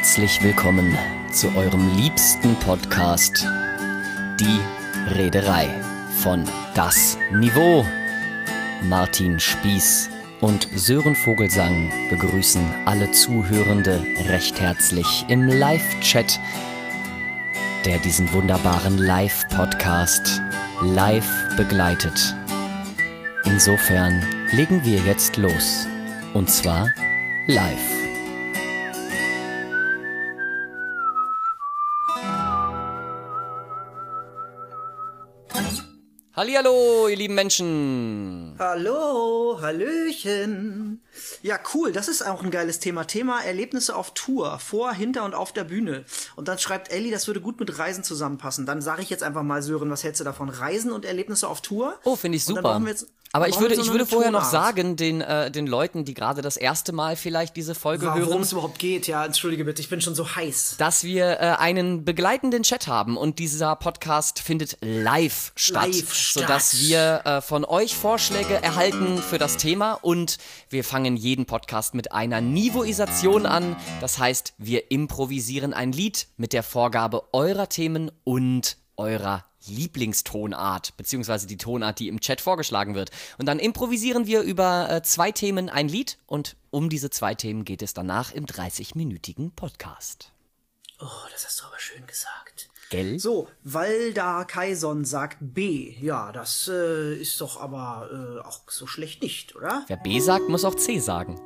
Herzlich willkommen zu eurem liebsten Podcast, die Reederei von Das Niveau. Martin Spieß und Sören Vogelsang begrüßen alle Zuhörende recht herzlich im Live-Chat, der diesen wunderbaren Live-Podcast live begleitet. Insofern legen wir jetzt los. Und zwar live. Hallihallo, ihr lieben Menschen. Hallo, Hallöchen. Ja, cool, das ist auch ein geiles Thema. Thema Erlebnisse auf Tour, vor, hinter und auf der Bühne. Und dann schreibt Ellie, das würde gut mit Reisen zusammenpassen. Dann sage ich jetzt einfach mal, Sören, was hältst du davon? Reisen und Erlebnisse auf Tour? Oh, finde ich super. Aber ich würde, so ich würde vorher noch sagen, den, äh, den Leuten, die gerade das erste Mal vielleicht diese Folge Warum hören. Worum es überhaupt geht, ja, entschuldige bitte, ich bin schon so heiß. Dass wir äh, einen begleitenden Chat haben und dieser Podcast findet live statt. Live statt. Sodass wir äh, von euch Vorschläge erhalten für das Thema und wir fangen jeden Podcast mit einer Niveauisation an. Das heißt, wir improvisieren ein Lied mit der Vorgabe eurer Themen und eurer Lieblingstonart, beziehungsweise die Tonart, die im Chat vorgeschlagen wird. Und dann improvisieren wir über äh, zwei Themen ein Lied und um diese zwei Themen geht es danach im 30-minütigen Podcast. Oh, das hast du aber schön gesagt. Gell? So, Walda Kaison sagt B. Ja, das äh, ist doch aber äh, auch so schlecht nicht, oder? Wer B sagt, muss auch C sagen.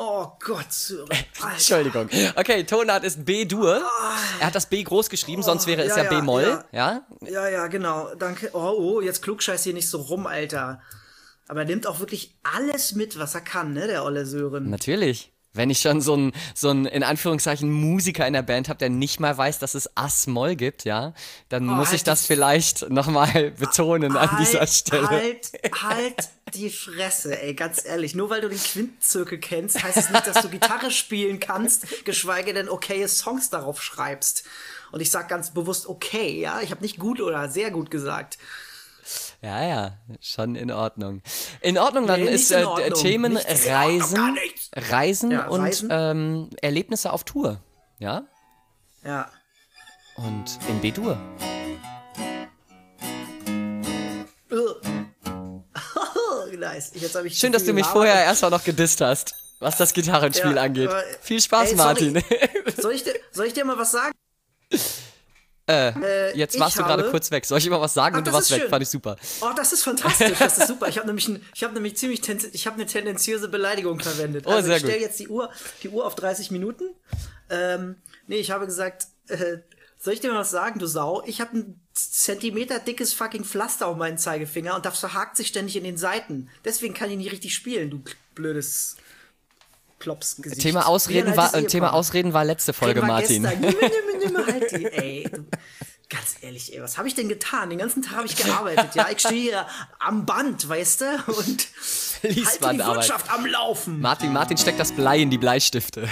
Oh Gott, Sören. Entschuldigung. Okay, Tonart ist B-Dur. Er hat das B groß geschrieben, oh, sonst wäre es ja, ja B-Moll. Ja. ja? ja, ja, genau. Danke. Oh, oh, jetzt klugscheiß hier nicht so rum, Alter. Aber er nimmt auch wirklich alles mit, was er kann, ne, der olle Sören. Natürlich. Wenn ich schon so einen, so ein, in Anführungszeichen, Musiker in der Band habe, der nicht mal weiß, dass es As-Moll gibt, ja, dann oh, muss halt ich das vielleicht nochmal betonen halt, an dieser Stelle. Halt, halt die Fresse, ey, ganz ehrlich. Nur weil du den Quintzirkel kennst, heißt es nicht, dass du Gitarre spielen kannst, geschweige denn okaye Songs darauf schreibst. Und ich sag ganz bewusst okay, ja, ich habe nicht gut oder sehr gut gesagt. Ja, ja, schon in Ordnung. In Ordnung, dann nee, ist äh, Ordnung. Themen Reisen, Reisen ja, und Reisen. Ähm, Erlebnisse auf Tour. Ja? Ja. Und in B-Dur. nice. Schön, dass du mich vorher erstmal noch gedisst hast, was das Gitarrenspiel ja, angeht. Viel Spaß, ey, Martin. Ich, soll, ich dir, soll ich dir mal was sagen? Äh, äh, jetzt warst du gerade kurz weg. Soll ich immer was sagen Ach, und du warst weg? Fand ich super. Oh, das ist fantastisch. Das ist super. Ich habe nämlich, ein, ich habe nämlich ziemlich, ich habe eine tendenziöse Beleidigung verwendet. Oh, also ich stelle jetzt die Uhr, die Uhr auf 30 Minuten. Ähm, nee, ich habe gesagt, äh, soll ich dir mal was sagen, du Sau? Ich habe ein Zentimeter dickes fucking Pflaster auf meinen Zeigefinger und das verhakt sich ständig in den Seiten. Deswegen kann ich nicht richtig spielen, du blödes Klopsgesicht. Thema Ausreden, war, Thema Ausreden war letzte Folge, Martin. Nimm, nimm, nimm, halt die, ey. Ganz ehrlich, ey, was habe ich denn getan? Den ganzen Tag habe ich gearbeitet, ja. Ich stehe hier am Band, weißt du, und halte die Wirtschaft am Laufen. Martin, Martin steckt das Blei in die Bleistifte.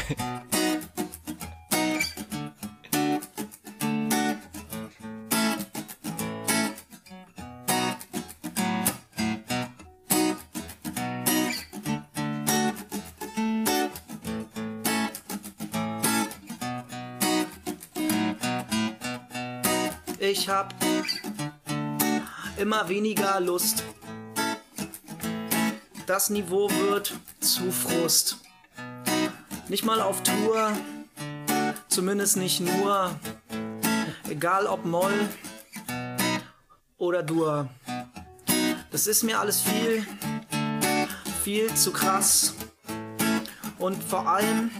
Ich hab immer weniger Lust. Das Niveau wird zu Frust. Nicht mal auf Tour, zumindest nicht nur. Egal ob Moll oder Dur. Das ist mir alles viel, viel zu krass. Und vor allem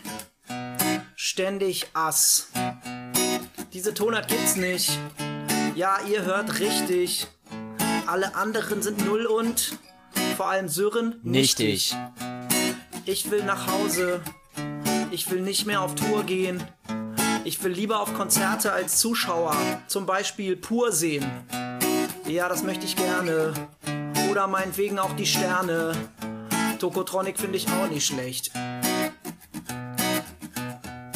ständig Ass. Diese Tonart gibt's nicht. Ja, ihr hört richtig. Alle anderen sind null und vor allem Sören nicht ich. Ich will nach Hause. Ich will nicht mehr auf Tour gehen. Ich will lieber auf Konzerte als Zuschauer. Zum Beispiel pur sehen. Ja, das möchte ich gerne. Oder meinetwegen auch die Sterne. Tokotronic finde ich auch nicht schlecht.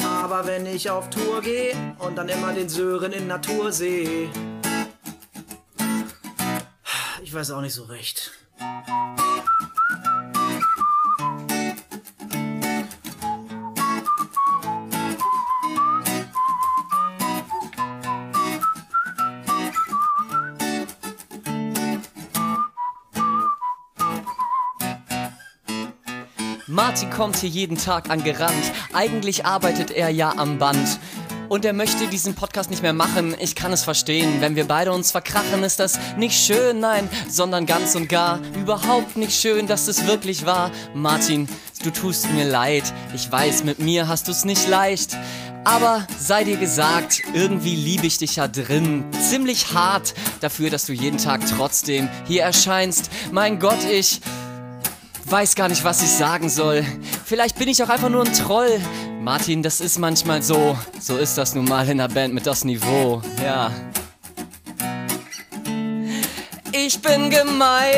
Aber wenn ich auf Tour gehe und dann immer den Sören in Natur sehe, ich weiß auch nicht so recht. Martin kommt hier jeden Tag angerannt. Eigentlich arbeitet er ja am Band. Und er möchte diesen Podcast nicht mehr machen. Ich kann es verstehen. Wenn wir beide uns verkrachen, ist das nicht schön, nein, sondern ganz und gar überhaupt nicht schön, dass es wirklich war. Martin, du tust mir leid. Ich weiß, mit mir hast du es nicht leicht. Aber sei dir gesagt, irgendwie liebe ich dich ja drin. Ziemlich hart dafür, dass du jeden Tag trotzdem hier erscheinst. Mein Gott, ich weiß gar nicht, was ich sagen soll. Vielleicht bin ich auch einfach nur ein Troll. Martin, das ist manchmal so. So ist das nun mal in der Band mit das Niveau. Ja. Ich bin gemein,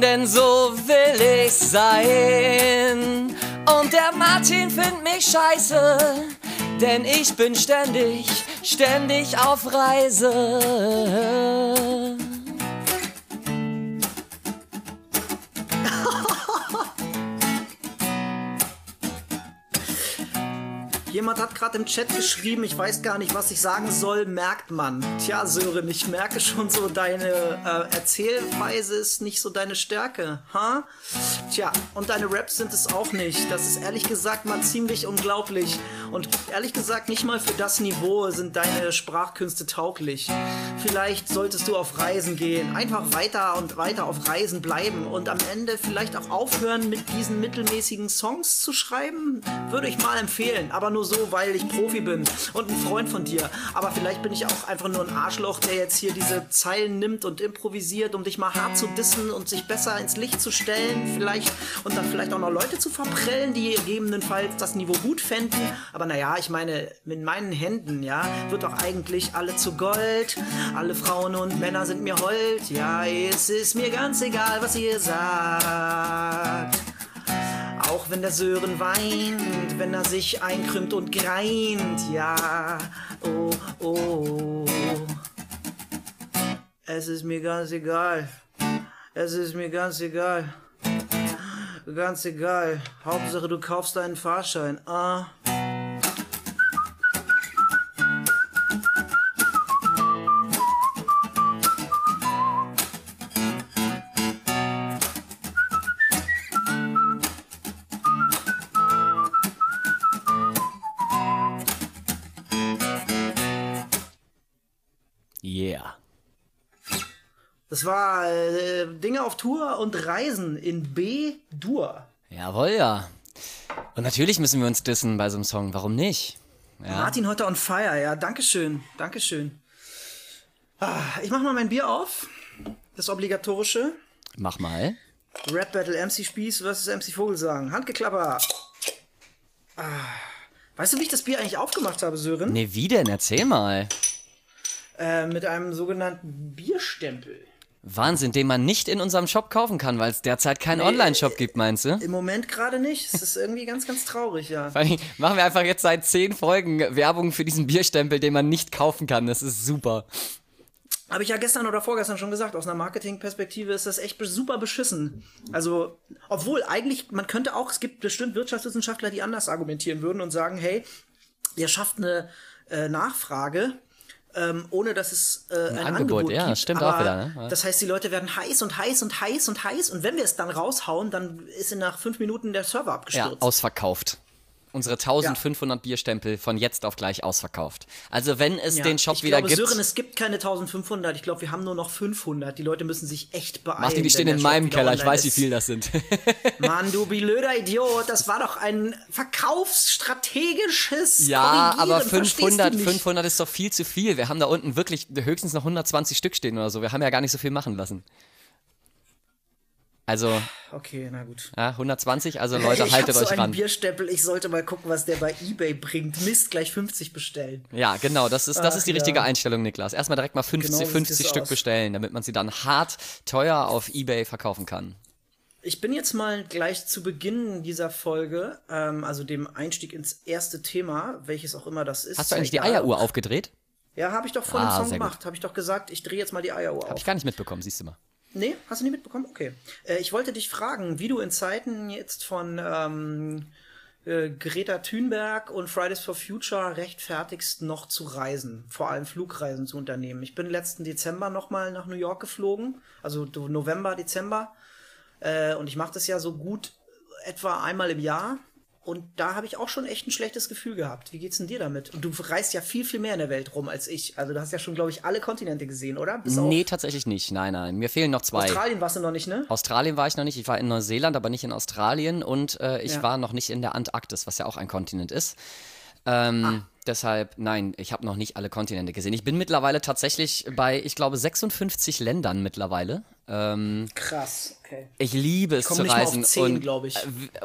denn so will ich sein. Und der Martin findet mich scheiße, denn ich bin ständig, ständig auf Reise. Jemand hat gerade im Chat geschrieben, ich weiß gar nicht, was ich sagen soll, merkt man. Tja, Sören, ich merke schon so, deine äh, Erzählweise ist nicht so deine Stärke. Ha? Tja, und deine Raps sind es auch nicht. Das ist ehrlich gesagt mal ziemlich unglaublich. Und ehrlich gesagt, nicht mal für das Niveau sind deine Sprachkünste tauglich. Vielleicht solltest du auf Reisen gehen. Einfach weiter und weiter auf Reisen bleiben. Und am Ende vielleicht auch aufhören, mit diesen mittelmäßigen Songs zu schreiben. Würde ich mal empfehlen. Aber nur so, weil ich Profi bin und ein Freund von dir. Aber vielleicht bin ich auch einfach nur ein Arschloch, der jetzt hier diese Zeilen nimmt und improvisiert, um dich mal hart zu dissen und sich besser ins Licht zu stellen. Vielleicht und dann vielleicht auch noch Leute zu verprellen, die gegebenenfalls das Niveau gut fänden. Aber naja, ich meine, mit meinen Händen, ja, wird doch eigentlich alle zu Gold. Alle Frauen und Männer sind mir hold. Ja, es ist mir ganz egal, was ihr sagt. Auch wenn der Sören weint, wenn er sich einkrümmt und greint, ja, oh, oh. Es ist mir ganz egal. Es ist mir ganz egal. Ganz egal. Hauptsache du kaufst deinen Fahrschein. Ah. Yeah. Das war äh, Dinge auf Tour und Reisen in B-Dur. Jawohl, ja. Und natürlich müssen wir uns dissen bei so einem Song. Warum nicht? Ja. Martin heute on fire, ja. Dankeschön, Dankeschön. Ah, ich mach mal mein Bier auf. Das obligatorische. Mach mal. Rap Battle MC Spieß versus MC Vogelsang. Handgeklapper. Ah. Weißt du, wie ich das Bier eigentlich aufgemacht habe, Sören? Nee, wie denn? Erzähl mal. Äh, mit einem sogenannten Bierstempel. Wahnsinn, den man nicht in unserem Shop kaufen kann, weil es derzeit keinen Online-Shop gibt, meinst du? Im Moment gerade nicht. Es ist irgendwie ganz, ganz traurig, ja. Vor allem machen wir einfach jetzt seit zehn Folgen Werbung für diesen Bierstempel, den man nicht kaufen kann. Das ist super. Habe ich ja gestern oder vorgestern schon gesagt, aus einer Marketingperspektive ist das echt super beschissen. Also, obwohl eigentlich, man könnte auch, es gibt bestimmt Wirtschaftswissenschaftler, die anders argumentieren würden und sagen, hey, ihr schafft eine äh, Nachfrage, ähm, ohne dass es äh, ein, Angebot, Angebot, ja, gibt. stimmt Aber auch wieder, ne? Ja. Das heißt, die Leute werden heiß und heiß und heiß und heiß und wenn wir es dann raushauen, dann ist in nach fünf Minuten der Server Ja, abgestürzt. ausverkauft. Unsere 1500 Bierstempel von jetzt auf gleich ausverkauft. Also wenn es Ja, den Shop ich wieder glaube, gibt. Sören, es gibt keine 1500. Ich glaube, wir haben nur noch 500. Die Leute müssen sich echt beeilen. Martin, die stehen in meinem Keller. Ich weiß, wie ist. viel das sind. Mann, du blöder Idiot. Das war doch ein verkaufsstrategisches ja, aber Verstehst 500, du nicht? 500 ist doch viel zu viel. Wir haben da unten wirklich höchstens noch 120 Stück stehen oder so. Wir haben ja gar nicht so viel machen lassen. Also, Okay, na gut. ja, 120, also Leute, ich haltet hab so euch einen ran. Bierstempel. Ich sollte mal gucken, was der bei eBay bringt. Mist, gleich 50 bestellen. Ja, genau, das ist, das Ach, ist die richtige ja. Einstellung, Niklas. Erstmal direkt mal 50, Genau so sieht 50 es Stück aus. bestellen, damit man sie dann hart teuer auf Ebay verkaufen kann. Ich bin jetzt mal gleich zu Beginn dieser Folge, ähm, also dem Einstieg ins erste Thema, welches auch immer das ist. Hast du eigentlich die. Eieruhr aufgedreht? Ja, habe ich doch vor Ah, dem Song gemacht. Habe ich doch gesagt, ich drehe jetzt mal die Eieruhr Hab auf. ich gar nicht mitbekommen, siehst du mal. Nee, hast du nie mitbekommen? Okay. Äh, ich wollte dich fragen, wie du in Zeiten jetzt von ähm, äh, Greta Thunberg und Fridays for Future rechtfertigst, noch zu reisen, vor allem Flugreisen zu unternehmen. Ich bin letzten Dezember nochmal nach New York geflogen, also November, Dezember. Äh, und ich mache das ja so gut etwa einmal im Jahr. Und da habe ich auch schon echt ein schlechtes Gefühl gehabt. Wie geht's denn dir damit? Und du reist ja viel, viel mehr in der Welt rum als ich. Also du hast ja schon, glaube ich, alle Kontinente gesehen, oder? Bis nee, tatsächlich nicht. Nein, nein. Mir fehlen noch zwei. Australien warst du noch nicht, ne? Australien war ich noch nicht. Ich war in Neuseeland, aber nicht in Australien. Und äh, ich ja. war noch nicht in der Antarktis, was ja auch ein Kontinent ist. Ähm, ah. Deshalb, nein, ich habe noch nicht alle Kontinente gesehen. Ich bin mittlerweile tatsächlich bei, ich glaube, 56 Ländern mittlerweile. Ähm, Krass, okay. Ich liebe es ich zu reisen. Mal auf 10, und ich.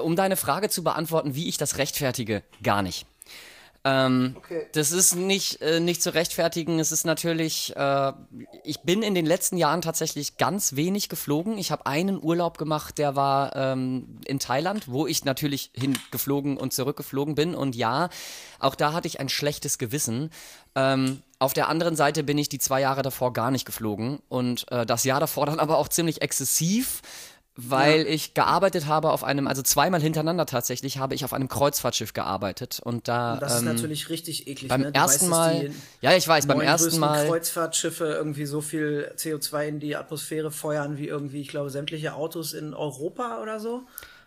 Um deine Frage zu beantworten, wie ich das rechtfertige, gar nicht. Ähm, okay. Das ist nicht, äh, nicht zu rechtfertigen. Es ist natürlich, äh, ich bin in den letzten Jahren tatsächlich ganz wenig geflogen. Ich habe einen Urlaub gemacht, der war ähm, in Thailand, wo ich natürlich hingeflogen und zurückgeflogen bin. Und ja, auch da hatte ich ein schlechtes Gewissen. Ähm, auf der anderen Seite bin ich die zwei Jahre davor gar nicht geflogen und äh, das Jahr davor dann aber auch ziemlich exzessiv weil ja. ich gearbeitet habe auf einem, also zweimal hintereinander tatsächlich, habe ich auf einem Kreuzfahrtschiff gearbeitet und da. Und das ähm, ist natürlich richtig eklig. Beim ne? ersten weißt, Mal, ja, ich weiß, beim ersten Mal. Kreuzfahrtschiffe irgendwie so viel CO2 in die Atmosphäre feuern wie irgendwie, ich glaube, sämtliche Autos in Europa oder so.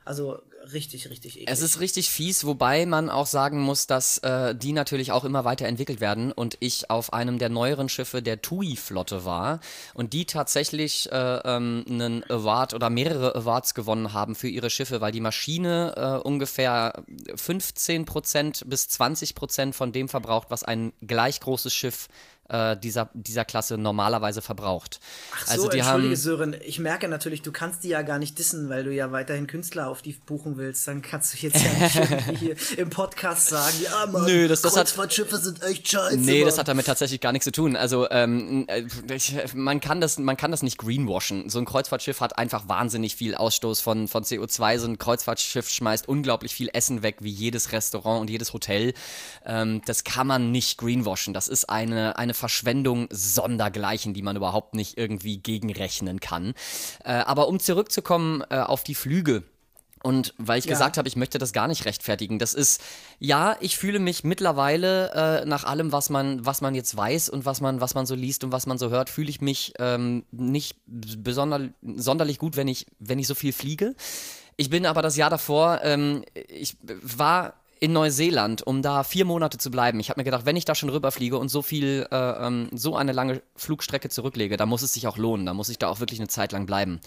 Also richtig, richtig eklig. Es ist richtig fies, wobei man auch sagen muss, dass äh, die natürlich auch immer weiter entwickelt werden und ich auf einem der neueren Schiffe der TUI-Flotte war und die tatsächlich äh, ähm, einen Award oder mehrere Awards gewonnen haben für ihre Schiffe, weil die Maschine äh, ungefähr 15% bis 20% von dem verbraucht, was ein gleich großes Schiff äh, dieser, dieser Klasse normalerweise verbraucht. Ach so, also die entschuldige haben, Sören, ich merke natürlich, du kannst die ja gar nicht dissen, weil du ja weiterhin Künstler auf die buchen willst. Dann kannst du jetzt ja nicht irgendwie hier im Podcast sagen, ja Mann, Nö, das, das Kreuzfahrtschiffe sind echt scheiße. Nee, Mann. das hat damit tatsächlich gar nichts zu tun. Also ähm, äh, man, kann das, man kann das nicht greenwashen. So ein Kreuzfahrtschiff hat einfach wahnsinnig viel Ausstoß von, von CO2. So ein Kreuzfahrtschiff schmeißt unglaublich viel Essen weg, wie jedes Restaurant und jedes Hotel. Ähm, das kann man nicht greenwashen. Das ist eine, eine Verschwendung sondergleichen, die man überhaupt nicht irgendwie gegenrechnen kann. Äh, aber um zurückzukommen äh, auf die Flüge. Und weil ich ja. gesagt habe, ich möchte das gar nicht rechtfertigen, das ist, ja, ich fühle mich mittlerweile äh, nach allem, was man, was man jetzt weiß und was man, was man so liest und was man so hört, fühle ich mich ähm, nicht besonder, sonderlich gut, wenn ich, wenn ich so viel fliege. Ich bin aber das Jahr davor, ähm, ich war in Neuseeland, um da vier Monate zu bleiben. Ich habe mir gedacht, wenn ich da schon rüberfliege und so viel, äh, ähm, so eine lange Flugstrecke zurücklege, da muss es sich auch lohnen. Da muss ich da auch wirklich eine Zeit lang bleiben.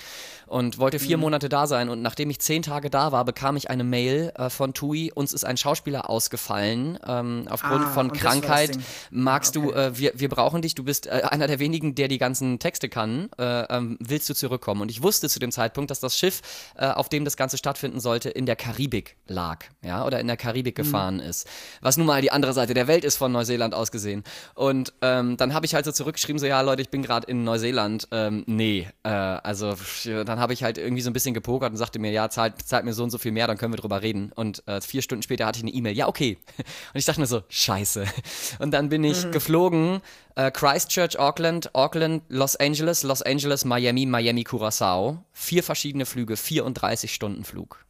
Und wollte vier mhm. Monate da sein. Und nachdem ich zehn Tage da war, bekam ich eine Mail äh, von TUI. Uns ist ein Schauspieler ausgefallen ähm, aufgrund ah, von Krankheit. Magst okay. du, äh, wir, wir brauchen dich. Du bist äh, einer der wenigen, der die ganzen Texte kann. Äh, ähm, willst du zurückkommen? Und ich wusste zu dem Zeitpunkt, dass das Schiff, äh, auf dem das Ganze stattfinden sollte, in der Karibik lag. Ja, oder in der Karibik Karibik gefahren mhm. ist. Was nun mal die andere Seite der Welt ist von Neuseeland aus gesehen. Und ähm, dann habe ich halt so zurückgeschrieben, so ja Leute, ich bin gerade in Neuseeland. Ähm, nee, äh, also dann habe ich halt irgendwie so ein bisschen gepokert und sagte mir, ja, zahlt, zahlt mir so und so viel mehr, dann können wir drüber reden. Und äh, vier Stunden später hatte ich eine E-Mail, ja, okay. Und ich dachte mir so, scheiße. Und dann bin ich mhm. geflogen, äh, Christchurch, Auckland, Auckland, Los Angeles, Los Angeles, Miami, Miami, Curacao. Vier verschiedene Flüge, 34 Stunden Flug.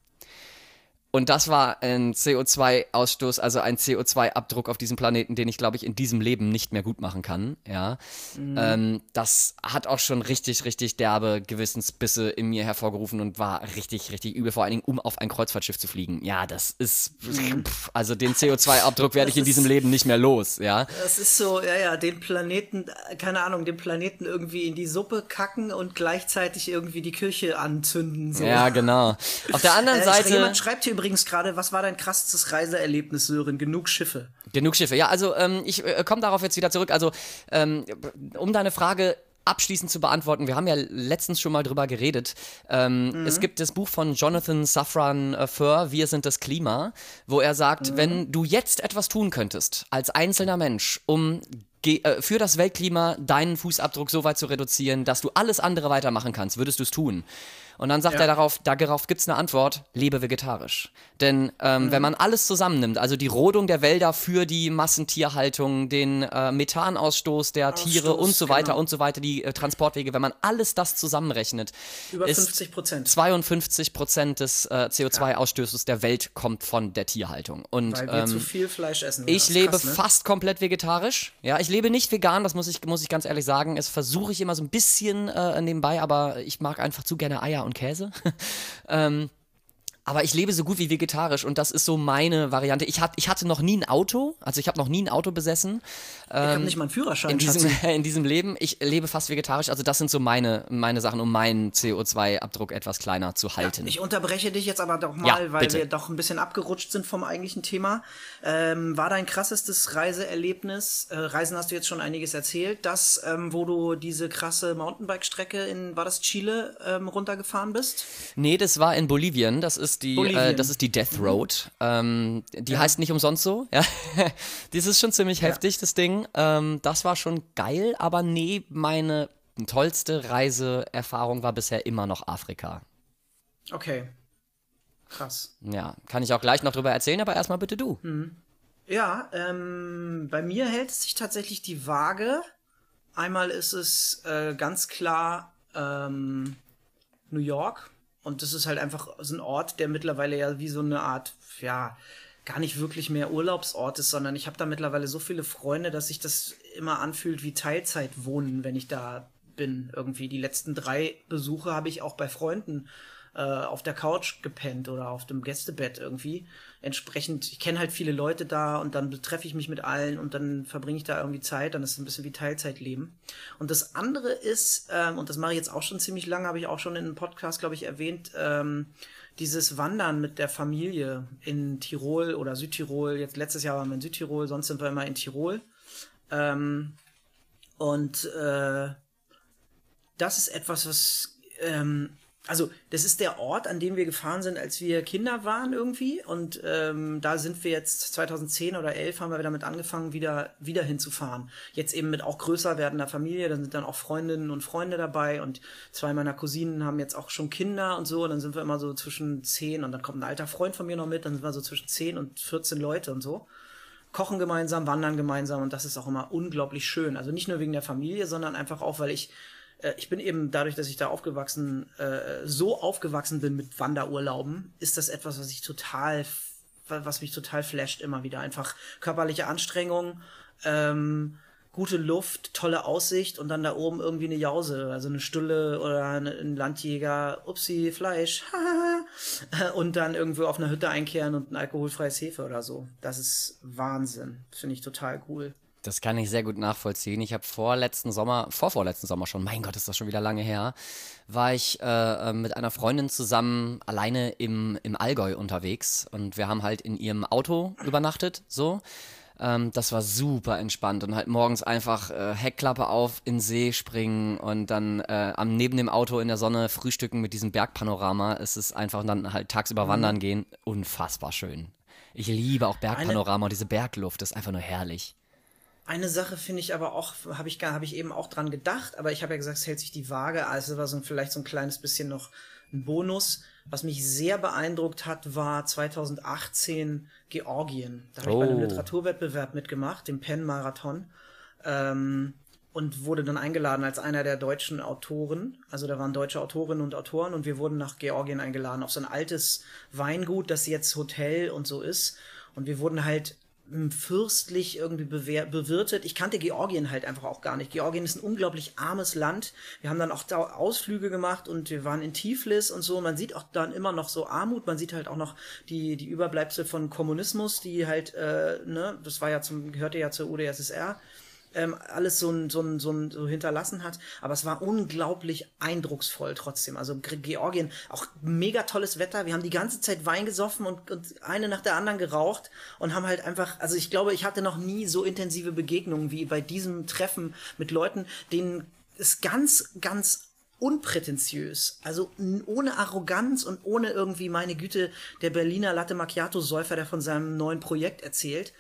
Und das war ein CO2-Ausstoß, also ein CO2-Abdruck auf diesem Planeten, den ich, glaube ich, in diesem Leben nicht mehr gut machen kann. Ja. Mhm. Ähm, das hat auch schon richtig, richtig derbe Gewissensbisse in mir hervorgerufen und war richtig, richtig übel, vor allen Dingen, um auf ein Kreuzfahrtschiff zu fliegen. Ja, das ist, mhm. pff, also den CO2-Abdruck werde ich in diesem Leben nicht mehr los, ja. Das ist so, ja, ja, den Planeten, keine Ahnung, den Planeten irgendwie in die Suppe kacken und gleichzeitig irgendwie die Kirche anzünden. So. Ja, genau. Auf der anderen äh, Seite. Jemand schreibt hier übrigens gerade, was war dein krassestes Reiseerlebnis, Sören? Genug Schiffe. Genug Schiffe, ja, also ähm, ich äh, komme darauf jetzt wieder zurück. Also, ähm, um deine Frage abschließend zu beantworten, wir haben ja letztens schon mal drüber geredet. Ähm, mhm. Es gibt das Buch von Jonathan Safran äh, Foer, Wir sind das Klima, wo er sagt, mhm. wenn du jetzt etwas tun könntest, als einzelner Mensch, um äh, für das Weltklima deinen Fußabdruck so weit zu reduzieren, dass du alles andere weitermachen kannst, würdest du es tun. Und dann sagt ja. er darauf, darauf gibt es eine Antwort, lebe vegetarisch. Denn ähm, mhm. wenn man alles zusammennimmt, also die Rodung der Wälder für die Massentierhaltung, den äh, Methanausstoß der Ausstoß, Tiere und so weiter genau. und so weiter, die äh, Transportwege, wenn man alles das zusammenrechnet, über 50 Prozent. 52 Prozent des äh, CO2-Ausstoßes der Welt kommt von der Tierhaltung. Und, Weil wir ähm, zu viel Fleisch essen. Ich lebe krass, ne? fast komplett vegetarisch. Ja, ich lebe nicht vegan, das muss ich, muss ich ganz ehrlich sagen. Es versuche ich immer so ein bisschen äh, nebenbei, aber ich mag einfach zu gerne Eier und Käse. ähm, aber ich lebe so gut wie vegetarisch und das ist so meine Variante. Ich, hat, ich hatte noch nie ein Auto, also ich habe noch nie ein Auto besessen. ich habe ähm, nicht mal einen Führerschein. In diesem, in diesem Leben. Ich lebe fast vegetarisch, also das sind so meine, meine Sachen, um meinen CO2-Abdruck etwas kleiner zu halten. Ja, ich unterbreche dich jetzt aber doch mal, ja, weil wir doch ein bisschen abgerutscht sind vom eigentlichen Thema. Ähm, war dein krassestes Reiseerlebnis, äh, Reisen hast du jetzt schon einiges erzählt, das, ähm, wo du diese krasse Mountainbike-Strecke in, war das Chile, ähm, runtergefahren bist? Nee, das war in Bolivien. Das ist die, äh, das ist die Death Road. Ähm, die ja. heißt nicht umsonst so. Ja. das ist schon ziemlich heftig, ja. das Ding. Ähm, das war schon geil, aber nee, meine tollste Reiseerfahrung war bisher immer noch Afrika. Okay. Krass. Ja, kann ich auch gleich noch drüber erzählen, aber erstmal bitte du. Mhm. Ja, ähm, bei mir hält sich tatsächlich die Waage. Einmal ist es äh, ganz klar ähm, New York. Und das ist halt einfach so ein Ort, der mittlerweile ja wie so eine Art, ja, gar nicht wirklich mehr Urlaubsort ist, sondern ich habe da mittlerweile so viele Freunde, dass sich das immer anfühlt wie Teilzeitwohnen, wenn ich da bin. Irgendwie die letzten drei Besuche habe ich auch bei Freunden äh, auf der Couch gepennt oder auf dem Gästebett irgendwie. Entsprechend, ich kenne halt viele Leute da und dann treffe ich mich mit allen und dann verbringe ich da irgendwie Zeit, dann ist es ein bisschen wie Teilzeitleben. Und das andere ist, ähm, und das mache ich jetzt auch schon ziemlich lange, habe ich auch schon in einem Podcast, glaube ich, erwähnt, ähm, dieses Wandern mit der Familie in Tirol oder Südtirol. Jetzt letztes Jahr waren wir in Südtirol, sonst sind wir immer in Tirol. Ähm, und äh, das ist etwas, was ähm, also das ist der Ort, an dem wir gefahren sind, als wir Kinder waren irgendwie. Und ähm, da sind wir jetzt 2010 oder 11 haben wir damit angefangen, wieder, wieder hinzufahren. Jetzt eben mit auch größer werdender Familie. Dann sind dann auch Freundinnen und Freunde dabei. Und zwei meiner Cousinen haben jetzt auch schon Kinder und so. Und dann sind wir immer so zwischen 10 und dann kommt ein alter Freund von mir noch mit. Dann sind wir so zwischen 10 und 14 Leute und so. Kochen gemeinsam, wandern gemeinsam. Und das ist auch immer unglaublich schön. Also nicht nur wegen der Familie, sondern einfach auch, weil ich äh, ich bin eben dadurch, dass ich da aufgewachsen, äh, so aufgewachsen bin mit Wanderurlauben, ist das etwas, was ich total, was mich total flasht immer wieder. Einfach körperliche Anstrengung, ähm, gute Luft, tolle Aussicht und dann da oben irgendwie eine Jause, also eine Stulle oder ein Landjäger, upsi, Fleisch, und dann irgendwo auf einer Hütte einkehren und ein alkoholfreies Hefe oder so. Das ist Wahnsinn. Finde ich total cool. Das kann ich sehr gut nachvollziehen. Ich habe vorletzten Sommer, vorvorletzten Sommer schon, mein Gott, ist das schon wieder lange her, war ich äh, äh, mit einer Freundin zusammen alleine im, im Allgäu unterwegs und wir haben halt in ihrem Auto übernachtet, so. Ähm, das war super entspannt und halt morgens einfach äh, Heckklappe auf, in See springen und dann äh, am, neben dem Auto in der Sonne frühstücken mit diesem Bergpanorama. Es ist einfach dann halt tagsüber mhm. wandern gehen. Unfassbar schön. Ich liebe auch Bergpanorama und diese Bergluft, das ist einfach nur herrlich. Eine Sache finde ich aber auch, habe ich, hab ich eben auch dran gedacht, aber ich habe ja gesagt, es hält sich die Waage. Also war so ein, vielleicht so ein kleines bisschen noch ein Bonus. Was mich sehr beeindruckt hat, war 2018 Georgien. Da habe oh. ich bei einem oh. Literaturwettbewerb mitgemacht, dem Penn-Marathon. Ähm, und wurde dann eingeladen als einer der deutschen Autoren. Also da waren deutsche Autorinnen und Autoren und wir wurden nach Georgien eingeladen auf so ein altes Weingut, das jetzt Hotel und so ist. Und wir wurden halt fürstlich irgendwie bewirtet. Ich kannte Georgien halt einfach auch gar nicht. Georgien ist ein unglaublich armes Land. Wir haben dann auch da Ausflüge gemacht und wir waren in Tiflis und so. Man sieht auch dann immer noch so Armut. Man sieht halt auch noch die, die Überbleibsel von Kommunismus, die halt, äh, ne, das war ja zum, gehörte ja zur UdSSR ähm, alles so, ein, so, ein, so, ein, so hinterlassen hat. Aber es war unglaublich eindrucksvoll trotzdem. Also Georgien, auch mega tolles Wetter. Wir haben die ganze Zeit Wein gesoffen und, und eine nach der anderen geraucht und haben halt einfach, also ich glaube, ich hatte noch nie so intensive Begegnungen wie bei diesem Treffen mit Leuten, denen es ganz, ganz unprätentiös, also ohne Arroganz und ohne irgendwie meine Güte, der Berliner Latte Macchiato Säufer, der von seinem neuen Projekt erzählt,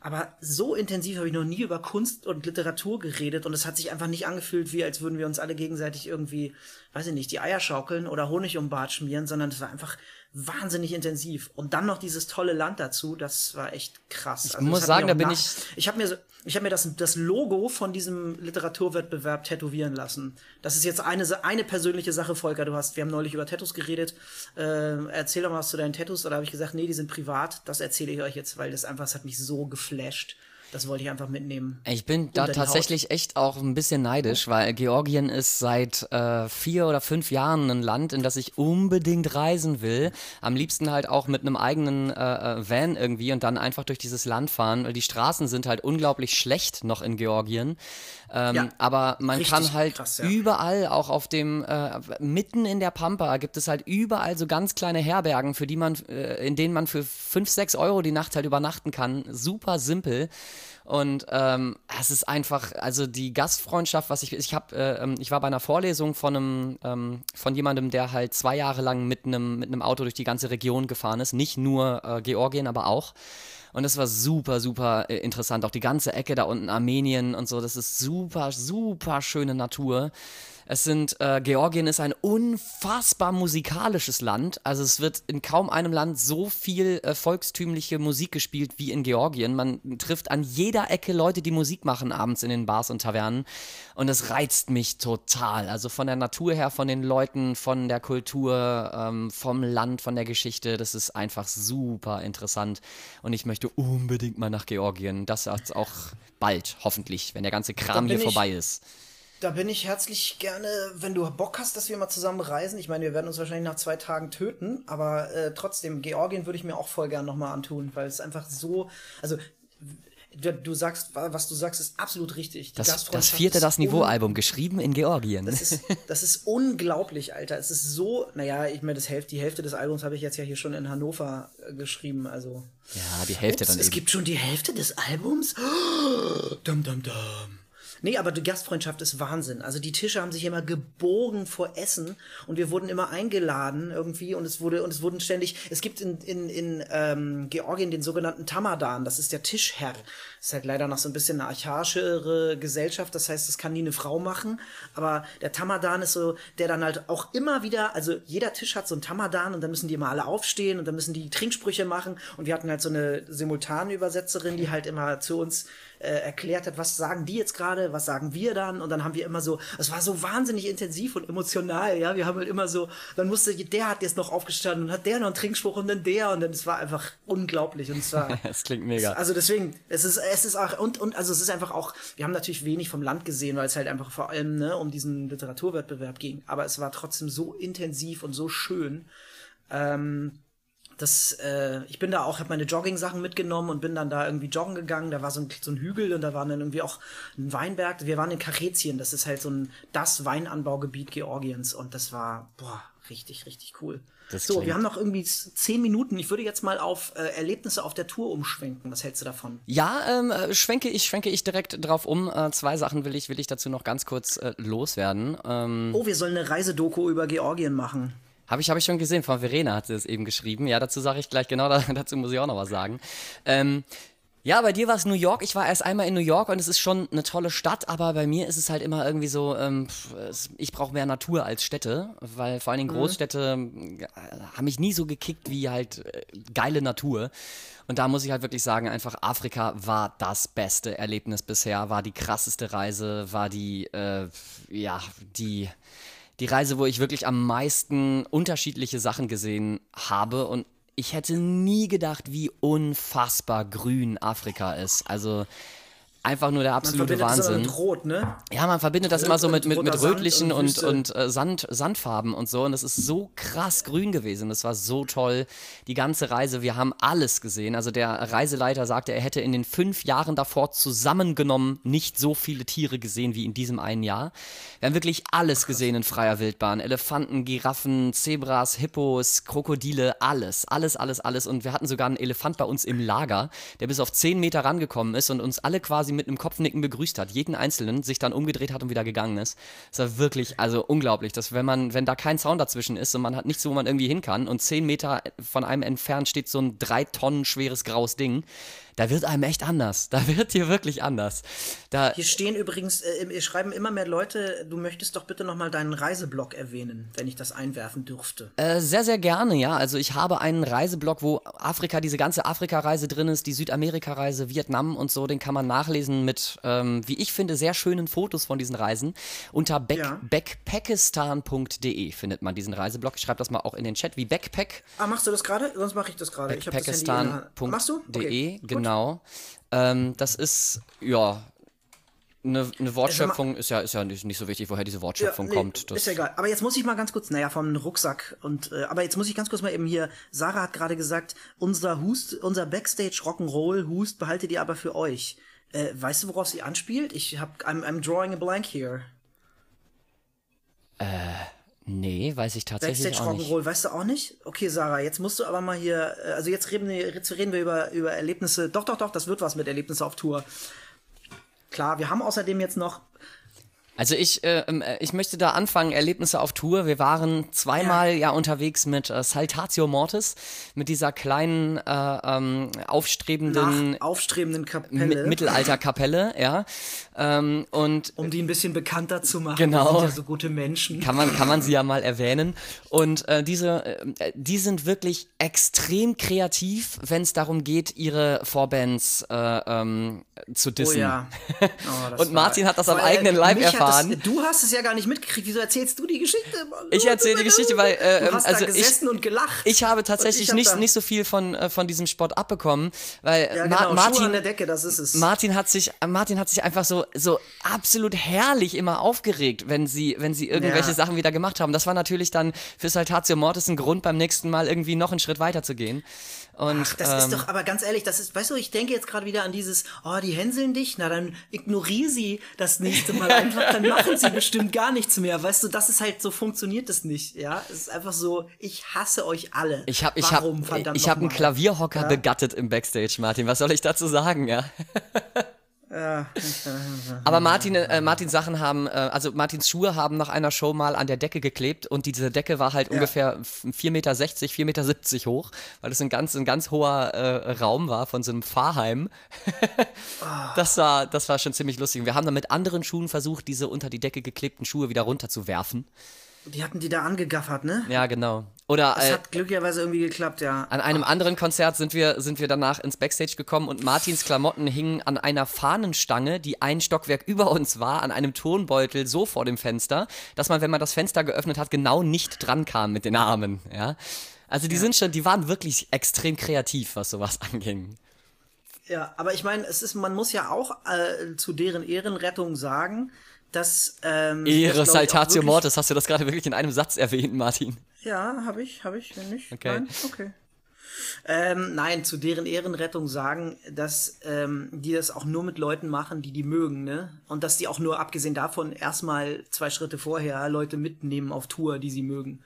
aber so intensiv habe ich noch nie über Kunst und Literatur geredet und es hat sich einfach nicht angefühlt, wie als würden wir uns alle gegenseitig irgendwie, weiß ich nicht, die Eier schaukeln oder Honig um Bart schmieren, sondern es war einfach wahnsinnig intensiv. Und dann noch dieses tolle Land dazu, das war echt krass. Ich also, muss sagen, da bin ich. Ich habe mir, so, ich hab mir das, das Logo von diesem Literaturwettbewerb tätowieren lassen. Das ist jetzt eine, eine persönliche Sache, Volker. Du hast, wir haben neulich über Tattoos geredet. Äh, erzähl doch mal was zu deinen Tattoos. Oder habe ich gesagt, nee, die sind privat. Das erzähle ich euch jetzt, weil das einfach, das hat mich so geflasht. Das wollte ich einfach mitnehmen. Ich bin da tatsächlich echt auch ein bisschen neidisch, weil Georgien ist seit äh, vier oder fünf Jahren ein Land, in das ich unbedingt reisen will. Am liebsten halt auch mit einem eigenen äh, äh Van irgendwie und dann einfach durch dieses Land fahren. Die Straßen sind halt unglaublich schlecht noch in Georgien. Ähm, ja, aber man kann halt krass, ja. überall, auch auf dem, äh, mitten in der Pampa, gibt es halt überall so ganz kleine Herbergen, für die man, äh, in denen man für 5, 6 Euro die Nacht halt übernachten kann. Super simpel. Und ähm, es ist einfach, also die Gastfreundschaft, was ich, ich habe, äh, ähm, ich war bei einer Vorlesung von einem, ähm, von jemandem, der halt zwei Jahre lang mit einem, mit einem Auto durch die ganze Region gefahren ist, nicht nur äh, Georgien, aber auch. Und das war super, super äh, interessant. Auch die ganze Ecke da unten, Armenien und so, das ist super, super schöne Natur. Es sind, äh, Georgien ist ein unfassbar musikalisches Land. Also es wird in kaum einem Land so viel äh, volkstümliche Musik gespielt wie in Georgien. Man trifft an jeder Ecke Leute, die Musik machen abends in den Bars und Tavernen. Und es reizt mich total. Also von der Natur her, von den Leuten, von der Kultur, ähm, vom Land, von der Geschichte. Das ist einfach super interessant. Und ich möchte unbedingt mal nach Georgien. Das auch bald, hoffentlich, wenn der ganze Kram hier vorbei ist. Da bin ich herzlich gerne, wenn du Bock hast, dass wir mal zusammen reisen. Ich meine, wir werden uns wahrscheinlich nach zwei Tagen töten, aber äh, trotzdem, Georgien würde ich mir auch voll gern nochmal antun, weil es einfach so, also du, du, sagst, was du sagst, ist absolut richtig. Die das, das vierte Das Niveau-Album, geschrieben in Georgien. Das ist, das ist unglaublich, Alter. Es ist so, naja, ich meine, Hälfte, die Hälfte des Albums habe ich jetzt ja hier schon in Hannover äh, geschrieben, also. Ja, die Hälfte Ups, dann Es eben. gibt schon die Hälfte des Albums? Oh, dum, dum, dum. Nee, aber die Gastfreundschaft ist Wahnsinn. Also die Tische haben sich immer gebogen vor Essen und wir wurden immer eingeladen irgendwie und es wurde und es wurden ständig. Es gibt in, in, in ähm, Georgien den sogenannten Tamadan, das ist der Tischherr. Das ist halt leider noch so ein bisschen eine archaischere Gesellschaft, das heißt, das kann nie eine Frau machen. Aber der Tamadan ist so, der dann halt auch immer wieder, also jeder Tisch hat so einen Tamadan und dann müssen die immer alle aufstehen und dann müssen die Trinksprüche machen. Und wir hatten halt so eine Simultanübersetzerin, die halt immer zu uns äh, erklärt hat, was sagen die jetzt gerade, was sagen wir dann? Und dann haben wir immer so, es war so wahnsinnig intensiv und emotional, ja, wir haben halt immer so, dann musste, der hat jetzt noch aufgestanden und hat der noch einen Trinkspruch und dann der. Und dann, es war einfach unglaublich. Und es war. Es klingt mega. Also deswegen, es ist, es ist auch, und, und, also es ist einfach auch, wir haben natürlich wenig vom Land gesehen, weil es halt einfach vor allem, ne, um diesen Literaturwettbewerb ging, aber es war trotzdem so intensiv und so schön, ähm, das, äh, ich bin da auch, habe meine Jogging-Sachen mitgenommen und bin dann da irgendwie joggen gegangen. Da war so ein, so ein Hügel und da war dann irgendwie auch ein Weinberg. Wir waren in Karetien, das ist halt so ein das Weinanbaugebiet Georgiens und das war boah richtig richtig cool. Das so, wir haben noch irgendwie zehn Minuten. Ich würde jetzt mal auf äh, Erlebnisse auf der Tour umschwenken. Was hältst du davon? Ja, ähm, äh, schwenke ich, schwenke ich direkt drauf um. Äh, zwei Sachen will ich, will ich dazu noch ganz kurz äh, loswerden. Ähm, oh, wir sollen eine Reisedoku über Georgien machen. Habe ich, hab ich schon gesehen, von Verena hat sie es eben geschrieben. Ja, dazu sage ich gleich genau, dazu muss ich auch noch was sagen. Ähm, ja, bei dir war es New York. Ich war erst einmal in New York und es ist schon eine tolle Stadt, aber bei mir ist es halt immer irgendwie so, ähm, ich brauche mehr Natur als Städte, weil vor allen Dingen mhm. Großstädte mhm. haben mich nie so gekickt wie halt äh, geile Natur. Und da muss ich halt wirklich sagen, einfach Afrika war das beste Erlebnis bisher, war die krasseste Reise, war die, äh, ja, die die Reise, wo ich wirklich am meisten unterschiedliche Sachen gesehen habe und ich hätte nie gedacht, wie unfassbar grün Afrika ist. Also einfach nur der absolute man Wahnsinn. Das mit Rot, ne? Ja, man verbindet das immer so mit, mit, mit rötlichen und, und, und äh, Sand, Sandfarben und so. Und es ist so krass grün gewesen. Das war so toll. Die ganze Reise, wir haben alles gesehen. Also der Reiseleiter sagte, er hätte in den fünf Jahren davor zusammengenommen nicht so viele Tiere gesehen wie in diesem einen Jahr. Wir haben wirklich alles gesehen in freier Wildbahn. Elefanten, Giraffen, Zebras, Hippos, Krokodile, alles. Alles, alles, alles. Und wir hatten sogar einen Elefant bei uns im Lager, der bis auf zehn Meter rangekommen ist und uns alle quasi mit einem Kopfnicken begrüßt hat, jeden Einzelnen, sich dann umgedreht hat und wieder gegangen ist. Das war wirklich, also unglaublich, dass wenn man, wenn da kein Zaun dazwischen ist und man hat nichts, wo man irgendwie hin kann und zehn Meter von einem entfernt steht so ein drei Tonnen schweres graues Ding, da wird einem echt anders. Da wird dir wirklich anders. Da Hier stehen übrigens, äh, hier schreiben immer mehr Leute, du möchtest doch bitte nochmal deinen Reiseblog erwähnen, wenn ich das einwerfen dürfte. Äh, sehr, sehr gerne, ja. Also ich habe einen Reiseblog, wo Afrika, diese ganze Afrika-Reise drin ist, die Südamerika-Reise, Vietnam und so, den kann man nachlesen mit, ähm, wie ich finde, sehr schönen Fotos von diesen Reisen. Unter back ja. backpakistan.de findet man diesen Reiseblog. Ich schreibe das mal auch in den Chat, wie Backpack. Ah, machst du das gerade? Sonst mache ich das gerade. Backpakistan.de, okay. genau Genau. Ähm, das ist, ja, eine, eine Wortschöpfung ist ja, ist ja nicht, nicht so wichtig, woher diese Wortschöpfung ja, nee, kommt. Das ist ja egal. Aber jetzt muss ich mal ganz kurz, naja, vom Rucksack und äh, aber jetzt muss ich ganz kurz mal eben hier, Sarah hat gerade gesagt, unser Hust, unser Backstage Rock'n'Roll Hust behaltet ihr aber für euch. Äh, weißt du, worauf sie anspielt? Ich hab, I'm, I'm drawing a blank here. Äh, nee, weiß ich tatsächlich Backstage auch nicht. Rock'n'Roll, weißt du auch nicht? Okay, Sarah, jetzt musst du aber mal hier, äh, also jetzt reden wir, jetzt reden wir über, über Erlebnisse. Doch, doch, doch, das wird was mit Erlebnisse auf Tour. Klar, wir haben außerdem jetzt noch Also ich, äh, ähm, äh, ich möchte da anfangen, Erlebnisse auf Tour. Wir waren zweimal ja, unterwegs mit äh, Saltatio Mortis, mit dieser kleinen, äh, ähm, aufstrebenden, nach aufstrebenden Kapelle. Mi Mittelalterkapelle, ja. Ähm, und um die ein bisschen bekannter zu machen. Genau. Sind ja so gute Menschen. Kann man, kann man sie ja mal erwähnen. Und äh, diese, äh, die sind wirklich extrem kreativ, wenn es darum geht, ihre Vorbands äh, ähm, zu dissen. Oh ja. Oh, und Martin hat das am eigenen Leib erfahren. Das, du hast es ja gar nicht mitgekriegt. Wieso erzählst du die Geschichte? Ich erzähle die Geschichte, weil äh, du hast also da gesessen ich, und gelacht. Ich habe tatsächlich ich hab nicht, nicht so viel von, äh, von diesem Sport abbekommen, weil ja, genau, Martin Schuhe an der Decke, das ist es. Martin hat sich Martin hat sich einfach so so absolut herrlich immer aufgeregt, wenn sie wenn sie irgendwelche Ja. Sachen wieder gemacht haben. Das war natürlich dann für Saltatio Mortis ein Grund beim nächsten Mal irgendwie noch einen Schritt weiter zu gehen. Und Ach, das ähm, ist doch, aber ganz ehrlich, das ist, weißt du, ich denke jetzt gerade wieder an dieses, oh, die hänseln dich, na dann ignoriere sie das nächste Mal einfach, dann machen sie bestimmt gar nichts mehr. Weißt du, das ist halt, so funktioniert das nicht, ja. Es ist einfach so, ich hasse euch alle. ich habe ich Warum, verdammt ich habe einen? Klavierhocker begattet im Backstage, Martin. Was soll ich dazu sagen, ja? Ja, Aber Martin, äh, Martins Sachen haben, äh, also Martins Schuhe haben nach einer Show mal an der Decke geklebt und diese Decke war halt ungefähr 4,60 Meter, 4,70 Meter hoch, weil es ein ganz, ein ganz hoher äh, Raum war von so einem Fahrheim. das, war, das war schon ziemlich lustig. Wir haben dann mit anderen Schuhen versucht, diese unter die Decke geklebten Schuhe wieder runterzuwerfen. Die hatten die da angegaffert, ne? Ja, genau. Oder Das äh, hat glücklicherweise irgendwie geklappt, ja. an einem anderen Konzert sind wir, sind wir danach ins Backstage gekommen und Martins Klamotten hingen an einer Fahnenstange, die ein Stockwerk über uns war, an einem Turnbeutel so vor dem Fenster, dass man, wenn man das Fenster geöffnet hat, genau nicht dran kam mit den Armen, ja. Also die sind schon, die waren wirklich extrem kreativ, was sowas anging. Ja, aber ich meine, es ist, man muss ja auch äh, zu deren Ehrenrettung sagen, dass ähm, das, Ehre Saltatio Mortis, hast du das gerade wirklich in einem Satz erwähnt, Martin? Ja, habe ich, habe ich, wenn nicht. Okay. Nein? Okay. Ähm, nein, zu deren Ehrenrettung sagen, dass ähm, die das auch nur mit Leuten machen, die die mögen, ne? Und dass die auch nur, abgesehen davon, erstmal zwei Schritte vorher Leute mitnehmen auf Tour, die sie mögen.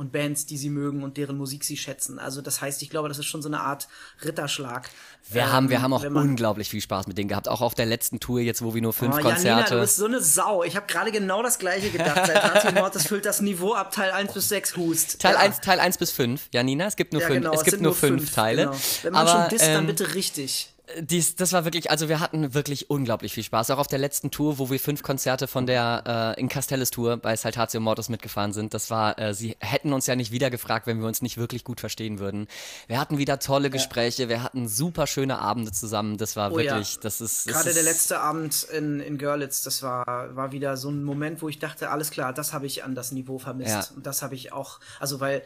Und Bands, die sie mögen und deren Musik sie schätzen. Also das heißt, ich glaube, das ist schon so eine Art Ritterschlag. Wir Ähm, haben, wir haben auch unglaublich viel Spaß mit denen gehabt, auch auf der letzten Tour jetzt, wo wir nur fünf Oh, Janina, Konzerte. du bist so eine Sau. Ich habe gerade genau das gleiche gedacht. Seit Mortis füllt das Niveau ab Teil 1 bis 6 Hust. Teil ja. 1, Teil 1 bis 5, Janina, es gibt nur Ja, fünf, genau, es gibt sind nur fünf, Teile. Genau. Wenn man Aber schon disst, dann ähm, bitte richtig. Dies, das war wirklich, also wir hatten wirklich unglaublich viel Spaß. Auch auf der letzten Tour, wo wir fünf Konzerte von der äh, in Castells Tour bei Saltatio Mortis mitgefahren sind. Das war, äh, sie hätten uns ja nicht wieder gefragt, wenn wir uns nicht wirklich gut verstehen würden. Wir hatten wieder tolle Gespräche, wir hatten super schöne Abende zusammen. Das war Oh ja. wirklich, das ist. das Gerade ist, der letzte Abend in, in Görlitz, das war, war wieder so ein Moment, wo ich dachte, alles klar, das habe ich an das Niveau vermisst. Ja. Und das habe ich auch, also weil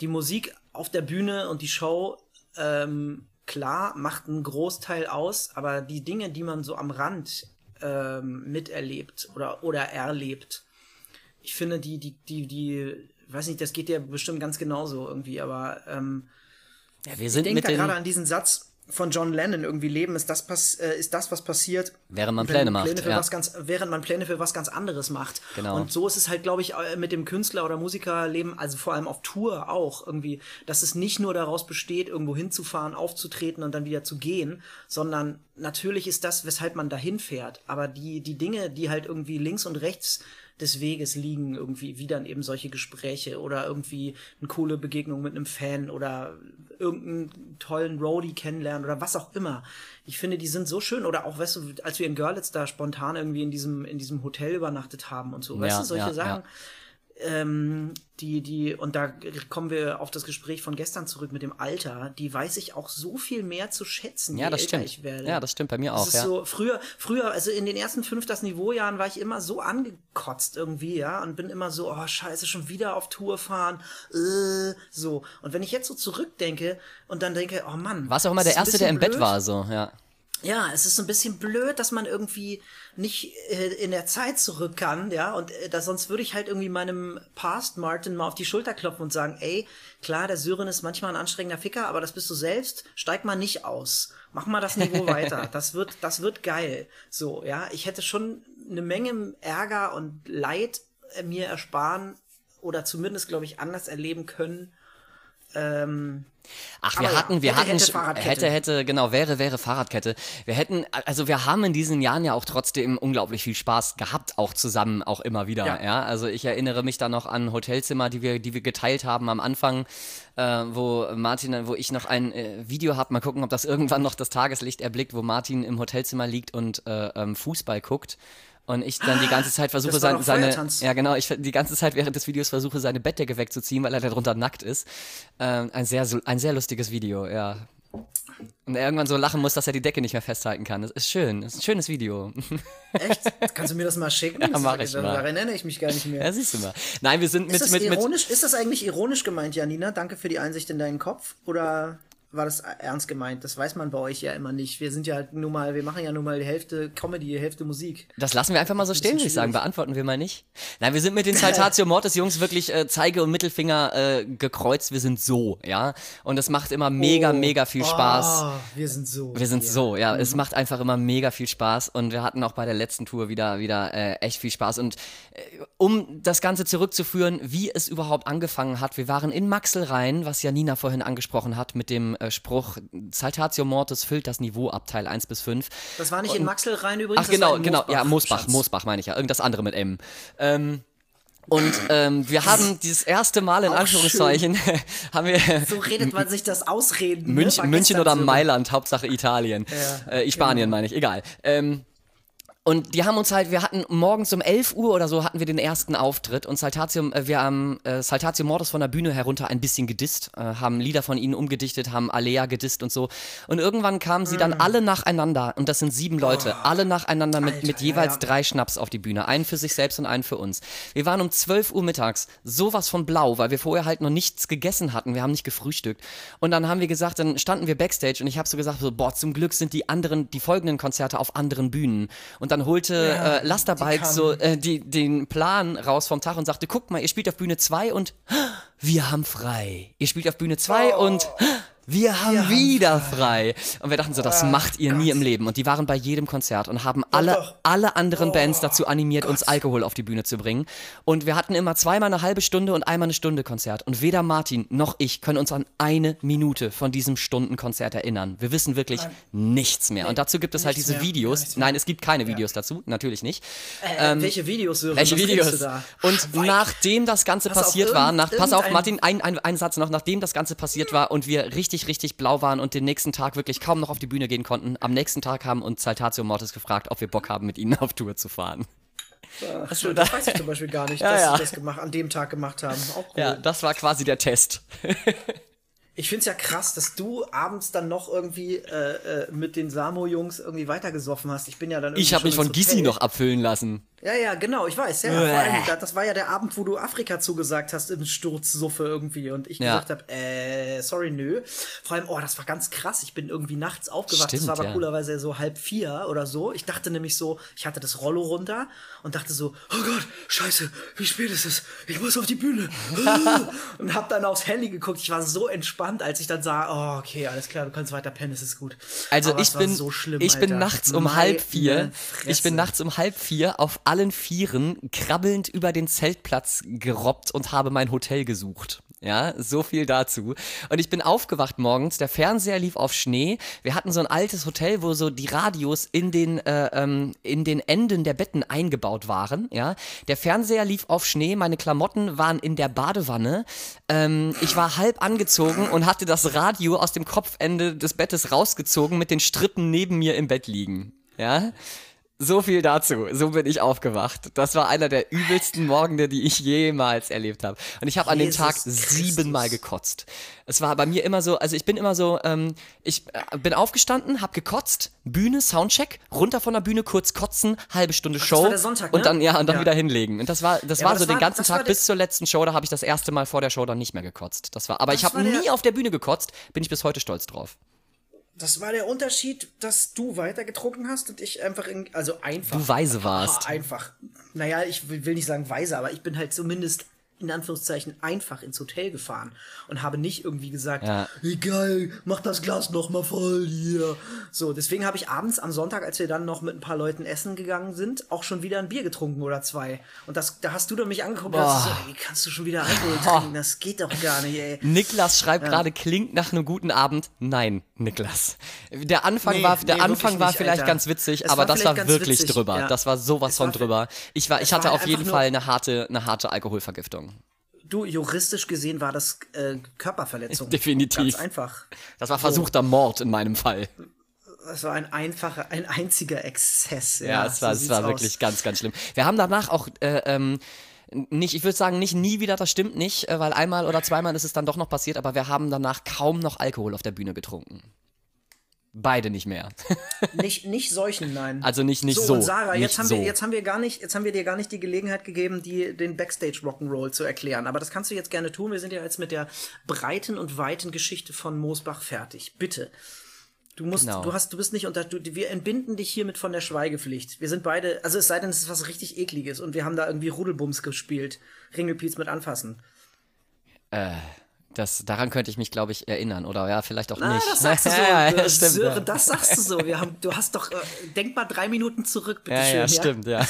die Musik auf der Bühne und die Show, ähm, klar, macht einen Großteil aus, aber die Dinge, die man so am Rand ähm, miterlebt oder, oder erlebt, ich finde, die, die, die, die, weiß nicht, das geht dir bestimmt ganz genauso irgendwie, aber ähm, Ja, wir ich sind denke mit da gerade an diesen Satz von John Lennon irgendwie Leben ist das äh, ist das was passiert Während man wenn Pläne macht, für ja. was ganz während man Pläne für was ganz anderes macht Genau. und so ist es halt glaube ich äh, mit dem Künstler oder Musikerleben also vor allem auf Tour auch irgendwie dass es nicht nur daraus besteht irgendwo hinzufahren aufzutreten und dann wieder zu gehen sondern natürlich ist das weshalb man dahin fährt aber die die Dinge die halt irgendwie links und rechts des Weges liegen irgendwie wie dann eben solche Gespräche oder irgendwie eine coole Begegnung mit einem Fan oder irgendeinen tollen Roadie kennenlernen oder was auch immer. Ich finde, die sind so schön oder auch, weißt du, als wir in Görlitz da spontan irgendwie in diesem in diesem Hotel übernachtet haben und so, weißt Ja, du, solche ja, Sachen. Ähm, die, die, und da kommen wir auf das Gespräch von gestern zurück mit dem Alter, die weiß ich auch so viel mehr zu schätzen, ja, das älter stimmt. ich werde. Ja, das stimmt bei mir Das auch. ist Ja. so, früher, früher, also in den ersten fünf das Niveaujahren war ich immer so angekotzt irgendwie, ja, und bin immer so, oh scheiße, schon wieder auf Tour fahren, äh, so. Und wenn ich jetzt so zurückdenke und dann denke, oh Mann. Warst auch immer das der Erste, der im bisschen Bett blöd. war, so, ja. Ja, es ist so ein bisschen blöd, dass man irgendwie nicht äh, in der Zeit zurück kann, ja, und äh, da, sonst würde ich halt irgendwie meinem Past Martin mal auf die Schulter klopfen und sagen, ey, klar, der Syren ist manchmal ein anstrengender Ficker, aber das bist du selbst, steig mal nicht aus. Mach mal das Niveau weiter. Das wird, das wird geil. So, ja, ich hätte schon eine Menge Ärger und Leid äh, mir ersparen oder zumindest, glaube ich, anders erleben können. Ähm, Ach, wir Aber ja, hatten, wir hätte, hatten, hätte, Fahrradkette. hätte, hätte, genau, wäre, wäre Fahrradkette. Wir hätten, also wir haben in diesen Jahren ja auch trotzdem unglaublich viel Spaß gehabt, auch zusammen, auch immer wieder, ja. Ja. Also ich erinnere mich da noch an Hotelzimmer, die wir, die wir geteilt haben am Anfang, äh, wo Martin, wo ich noch ein äh, Video habe, mal gucken, ob das irgendwann noch das Tageslicht erblickt, wo Martin im Hotelzimmer liegt und äh, ähm, Fußball guckt. Und ich dann die ganze Zeit versuche, das war sein, seine, ja genau, ich die ganze Zeit während des Videos versuche, seine Bettdecke wegzuziehen, weil er darunter nackt ist. Ähm, ein, sehr, ein sehr lustiges Video, ja. Und er irgendwann so lachen muss, dass er die Decke nicht mehr festhalten kann. Das ist schön, das ist ein schönes Video. echt? Kannst du mir das mal schicken? Das mach ich mal. Daran erinnere ich mich gar nicht mehr. Ja, siehst du mal. Nein, wir sind mit, Ist das, mit, mit, ironisch, ist das eigentlich ironisch gemeint, Janina? Danke für die Einsicht in deinen Kopf. Oder war das ernst gemeint? Das weiß man bei euch ja immer nicht. Wir sind ja nun mal, wir machen ja nun mal die Hälfte Comedy, die Hälfte Musik. Das lassen wir einfach mal so stehen, würde ich sagen. Beantworten wir mal nicht. Nein, wir sind mit den Saltatio Mortis Jungs wirklich äh, Zeige und Mittelfinger äh, gekreuzt. Wir sind so, ja. Und es macht immer mega, mega viel Spaß. Oh, wir sind so. Wir sind so, ja. Mhm. Es macht einfach immer mega viel Spaß und wir hatten auch bei der letzten Tour wieder, wieder äh, echt viel Spaß. Und äh, um das Ganze zurückzuführen, wie es überhaupt angefangen hat, wir waren in Maxelrhein, was Janina vorhin angesprochen hat, mit dem äh, Spruch, Saltatio Mortis füllt das Niveau ab, Teil 1 bis 5. Das war nicht in Maxelrhein übrigens. Ach genau, genau, ja, Moosbach, Schatz. Moosbach meine ich ja, irgendwas andere mit M. Ähm, und ähm, wir haben dieses erste Mal in Auch Anführungszeichen haben wir So redet man sich das ausreden. München, ne? War München gestern oder so. Mailand, Hauptsache Italien. Ja, äh, Spanien meine ich, egal. Ähm, und die haben uns halt, wir hatten morgens um 11 Uhr oder so hatten wir den ersten Auftritt und Saltatio, äh, wir haben äh, Saltatio Mortis von der Bühne herunter ein bisschen gedisst, äh, haben Lieder von ihnen umgedichtet, haben Alea gedisst und so. Und irgendwann kamen sie dann alle nacheinander und das sind sieben Leute, alle nacheinander mit, Alter, mit jeweils ja. drei Schnaps auf die Bühne. Einen für sich selbst und einen für uns. Wir waren um 12 Uhr mittags sowas von blau, weil wir vorher halt noch nichts gegessen hatten. Wir haben nicht gefrühstückt. Und dann haben wir gesagt, dann standen wir Backstage und ich habe so gesagt, so, boah, zum Glück sind die anderen, die folgenden Konzerte auf anderen Bühnen. Und dann holte Ja, äh, Lasterbike so äh, die, den Plan raus vom Tag und sagte, guck mal, ihr spielt auf Bühne 2 und wir haben frei. Ihr spielt auf Bühne 2 Oh. und wir haben wieder frei. Und wir dachten so, das macht ihr nie im Leben. Und die waren bei jedem Konzert und haben alle, doch. alle anderen Bands dazu animiert, uns Alkohol auf die Bühne zu bringen. Und wir hatten immer zweimal eine halbe Stunde und einmal eine Stunde Konzert. Und weder Martin noch ich können uns an eine Minute von diesem Stundenkonzert erinnern. Wir wissen wirklich nichts mehr. Und dazu gibt es halt diese mehr. Ja, Videos. Nein, es gibt keine Videos dazu, natürlich nicht. Äh, welche Videos, Sören? Welche Videos? Und Schweig. nachdem das Ganze auf, passiert war, nach, pass auf, Martin, ein, ein, ein Satz noch, nachdem das Ganze passiert war und wir richtig, richtig blau waren und den nächsten Tag wirklich kaum noch auf die Bühne gehen konnten, am nächsten Tag haben uns Saltatio Mortis gefragt, ob wir Bock haben, mit ihnen auf Tour zu fahren. Ach, so, das weiß ich zum Beispiel gar nicht, Ja, dass ja. sie das gemacht, an dem Tag gemacht haben. Auch cool. Ja, das war quasi der Test. Ich find's ja krass, dass du abends dann noch irgendwie äh, äh, mit den Samo-Jungs irgendwie weitergesoffen hast. Ich bin ja dann irgendwie Ich habe mich von Gissi noch abfüllen lassen. Ja, ja, genau, ich weiß. Ja, vor allem, das- das war ja der Abend, wo du Afrika zugesagt hast im Sturzsuffe irgendwie und ich Ja. gesagt habe, äh, sorry, nö. Vor allem, oh, das war ganz krass. Ich bin irgendwie nachts aufgewacht. das Stimmt, war aber ja. coolerweise so halb vier oder so. Ich dachte nämlich so, ich hatte das Rollo runter und dachte so, oh Gott, scheiße, wie spät ist es? Ich muss auf die Bühne. und hab dann aufs Handy geguckt. Ich war so entspannt, als ich dann sah, oh, okay, alles klar, du kannst weiter pennen, es ist gut. Also Aber ich bin, so schlimm, ich bin nachts um Meine halb vier, Fresse. ich bin nachts um halb vier auf allen Vieren krabbelnd über den Zeltplatz gerobbt und habe mein Hotel gesucht. Ja, so viel dazu. Und ich bin aufgewacht morgens, der Fernseher lief auf Schnee. Wir hatten so ein altes Hotel, wo so die Radios in den, äh, ähm, in den Enden der Betten eingebaut waren. Ja, der Fernseher lief auf Schnee, meine Klamotten waren in der Badewanne. Ähm, ich war halb angezogen und hatte das Radio aus dem Kopfende des Bettes rausgezogen mit den Strippen neben mir im Bett liegen. Ja. So viel dazu. So bin ich aufgewacht. Das war einer der übelsten Morgende, die ich jemals erlebt habe. Und ich habe an dem Tag siebenmal gekotzt. Es war bei mir immer so, also ich bin immer so, ähm, ich äh, bin aufgestanden, hab gekotzt, Bühne, Soundcheck, runter von der Bühne, kurz kotzen, halbe Stunde Show war der Sonntag, und ne? dann ja und dann Ja. wieder hinlegen. Und das war, das Ja, war so das den war- ganzen das Tag bis zur letzten Show. Da habe ich das erste Mal vor der Show dann nicht mehr gekotzt. Das war, aber ich Das habe war der- nie auf der Bühne gekotzt. Bin ich bis heute stolz drauf. Das war der Unterschied, dass du weiter getrunken hast und ich einfach, in, also einfach. Du weise warst. Einfach. Naja, ich will will nicht sagen weise, aber ich bin halt zumindest in Anführungszeichen einfach ins Hotel gefahren und habe nicht irgendwie gesagt, Ja. egal, mach das Glas noch mal voll hier. So, deswegen habe ich abends am Sonntag, als wir dann noch mit ein paar Leuten essen gegangen sind, auch schon wieder ein Bier getrunken oder zwei. Und das, da hast du dann mich angeguckt und hast so, ey, wie kannst du schon wieder Alkohol trinken? Das geht doch gar nicht, ey. Niklas schreibt gerade, klingt nach einem guten Abend. Nein, Niklas. Der Anfang Nee, war, der nee, Anfang war nicht, vielleicht Alter. ganz witzig, Es aber war das war wirklich witzig, drüber. ja. Das war sowas Es von war- drüber. Ich war, ich hatte war auf jeden Fall eine harte, eine harte Alkoholvergiftung. Du, juristisch gesehen war das äh, Körperverletzung. Definitiv. Ganz einfach. Das war versuchter Mord in meinem Fall. Das war ein einfacher, ein einziger Exzess. Ja, Ja, es war, so es war wirklich ganz, ganz schlimm. Wir haben danach auch äh, ähm, nicht, ich würde sagen, nicht nie wieder, das stimmt nicht, äh, weil einmal oder zweimal ist es dann doch noch passiert, aber wir haben danach kaum noch Alkohol auf der Bühne getrunken. Beide nicht mehr. Nicht, nicht solchen, nein. Also nicht, nicht so. und Sarah, nicht jetzt haben, so. wir, jetzt haben wir gar nicht, jetzt haben wir dir gar nicht die Gelegenheit gegeben, die, den Backstage Rock'n'Roll zu erklären. Aber das kannst du jetzt gerne tun. Wir sind ja jetzt mit der breiten und weiten Geschichte von Moosbach fertig. Bitte. Du musst, Genau. du hast, du bist nicht unter, du, wir entbinden dich hiermit von der Schweigepflicht. Wir sind beide, also es sei denn, es ist was richtig ekliges und wir haben da irgendwie Rudelbums gespielt. Ringelpiez mit anfassen. Das, daran könnte ich mich, glaube ich, erinnern. Oder ja, vielleicht auch Ah, nicht. das sagst du so. ja, ja, Äh, stimmt. Sören, ja. das sagst du so. Wir haben, du hast doch, äh, denk mal drei Minuten zurück, bitte ja, schön. ja, stimmt, ja.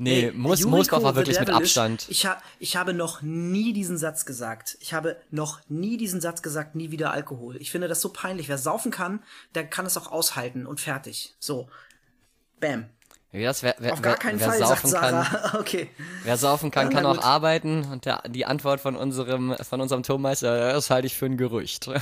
Nee, Ey, Moos, Yuriko Moosbach war wirklich mit Abstand. Ich, ha ich habe noch nie diesen Satz gesagt. Ich habe noch nie diesen Satz gesagt, nie wieder Alkohol. Ich finde das so peinlich. Wer saufen kann, der kann es auch aushalten und fertig. So. Bam. Ja, das, wer, wer, Auf gar keinen wer Fall, sagt saufen kann, Sarah. Okay. Wer saufen kann, Ja, kann auch arbeiten. Und der, die Antwort von unserem, von unserem Tonmeister, das halte ich für ein Gerücht.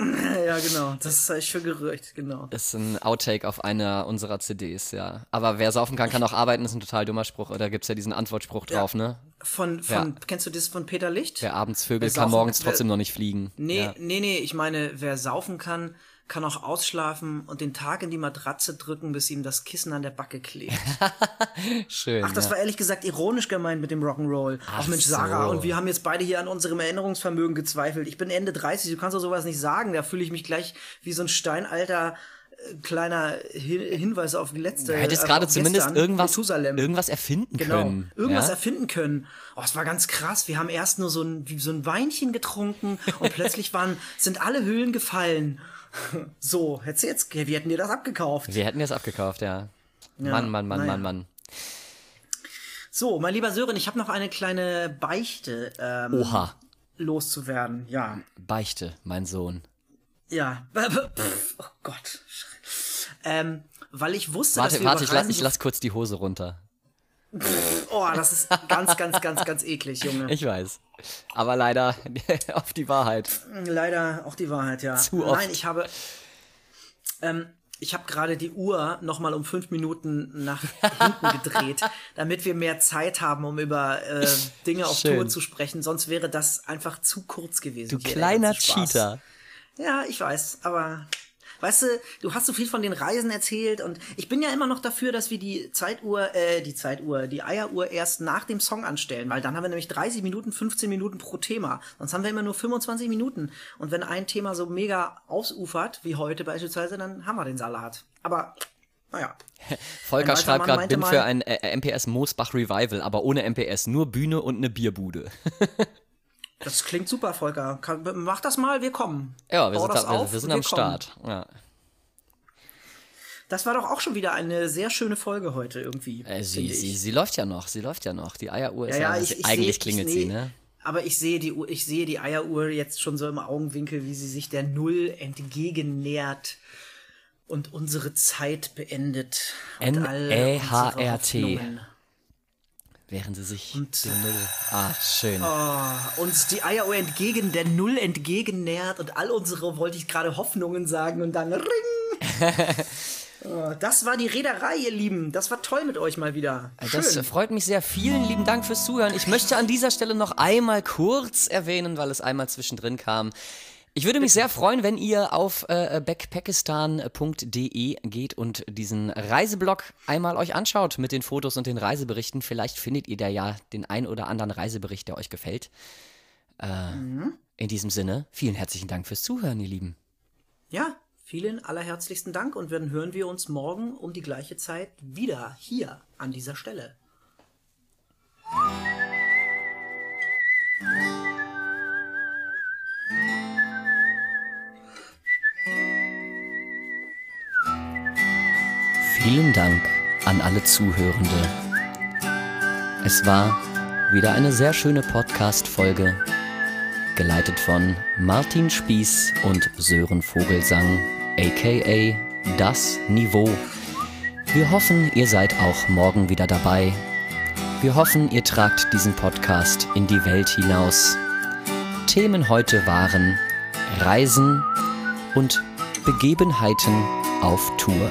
Ja, genau. Das ist ich für Gerücht, genau. ist ein Outtake auf einer unserer CDs, ja. Aber wer saufen kann, kann auch arbeiten, ist ein total dummer Spruch. Oder gibt's ja diesen Antwortspruch drauf, ne? Von, von, kennst du das von Peter Licht? Wer abends Vögel Wer kann, saufen- morgens trotzdem noch nicht fliegen. Nee, Ja. nee, nee, ich meine, wer saufen kann, kann auch ausschlafen und den Tag in die Matratze drücken, bis ihm das Kissen an der Backe klebt. Schön. Ach, das ja. war ehrlich gesagt ironisch gemeint mit dem Rock'n'Roll. Ach Mensch, Sarah, so. und wir haben jetzt beide hier an unserem Erinnerungsvermögen gezweifelt. Ich bin Ende 30, du kannst doch sowas nicht sagen. Da fühle ich mich gleich wie so ein steinalter äh, kleiner Hin Hinweis auf die letzte. Du hättest äh, gerade zumindest irgendwas, irgendwas erfinden Genau, können. irgendwas ja? erfinden können. Oh, es war ganz krass. Wir haben erst nur so ein, wie so ein Weinchen getrunken und plötzlich waren, sind alle Höhlen gefallen. So, hättest du jetzt, wir hätten dir das abgekauft. Wir hätten das abgekauft, ja. Ja, Mann, Mann, Mann, naja. Mann, Mann. So, mein lieber Sören, ich habe noch eine kleine Beichte ähm, Oha. loszuwerden. Ja, Beichte, mein Sohn. ja. Pff, oh Gott. Ähm, weil ich wusste, dass Warte, wir warte, ich lass, ich lass kurz die Hose runter. Oh, das ist ganz, ganz, ganz, ganz eklig, Junge. Ich weiß. Aber leider auf die Wahrheit. Leider auch die Wahrheit, ja. Zu oft. Nein, ich habe, ähm, ich habe gerade die Uhr noch mal um fünf Minuten nach hinten gedreht, damit wir mehr Zeit haben, um über äh, Dinge auf Schön. Tour zu sprechen. Sonst wäre das einfach zu kurz gewesen. Du kleiner. Cheater. Ja, ich weiß, aber weißt du, du hast so viel von den Reisen erzählt und ich bin ja immer noch dafür, dass wir die Zeituhr, äh, die Zeituhr, die Eieruhr erst nach dem Song anstellen, weil dann haben wir nämlich 30 Minuten, 15 Minuten pro Thema. Sonst haben wir immer nur 25 Minuten. Und wenn ein Thema so mega ausufert, wie heute beispielsweise, dann haben wir den Salat. Aber, naja. Volker schreibt gerade, bin mal- für ein äh, MPS Moosbach Revival, aber ohne MPS, nur Bühne und eine Bierbude. Das klingt super, Volker. Kann, mach das mal, wir kommen. ja, wir Bau sind, da, wir, auf, wir sind wir am kommen. Start. Ja. Das war doch auch schon wieder eine sehr schöne Folge heute irgendwie. Äh, sie, sie, sie läuft ja noch, sie läuft ja noch. Die Eieruhr ist ja, Ja, ich, ich eigentlich seh, klingelt ich sie, seh, ne? Aber ich sehe die ich sehe die Eieruhr jetzt schon so im Augenwinkel, wie sie sich der Null entgegennähert und unsere Zeit beendet. Und all N-E-H-R-T. Während sie sich Und- dem Null. Ah, schön. Uns die Eieruhr entgegen der Null entgegennähert und all unsere, wollte ich gerade Hoffnungen sagen und dann ring. Äh, das war die Reederei, ihr Lieben. Das war toll mit euch mal wieder. Schön. Das freut mich sehr. Vielen lieben Dank fürs Zuhören. Ich möchte an dieser Stelle noch einmal kurz erwähnen, weil es einmal zwischendrin kam. Ich würde mich sehr freuen, wenn ihr auf äh, backpakistan.de geht und diesen Reiseblog einmal euch anschaut mit den Fotos und den Reiseberichten. Vielleicht findet ihr da ja den ein oder anderen Reisebericht, der euch gefällt. Äh, mhm. In diesem Sinne, vielen herzlichen Dank fürs Zuhören, ihr Lieben. Ja, vielen allerherzlichsten Dank und dann hören wir uns morgen um die gleiche Zeit wieder hier an dieser Stelle. Vielen Dank an alle Zuhörende. Es war wieder eine sehr schöne Podcast-Folge, geleitet von Martin Spieß und Sören Vogelsang, aka Das Niveau. Wir hoffen, ihr seid auch morgen wieder dabei. Wir hoffen, ihr tragt diesen Podcast in die Welt hinaus. Themen heute waren Reisen und Begebenheiten auf Tour.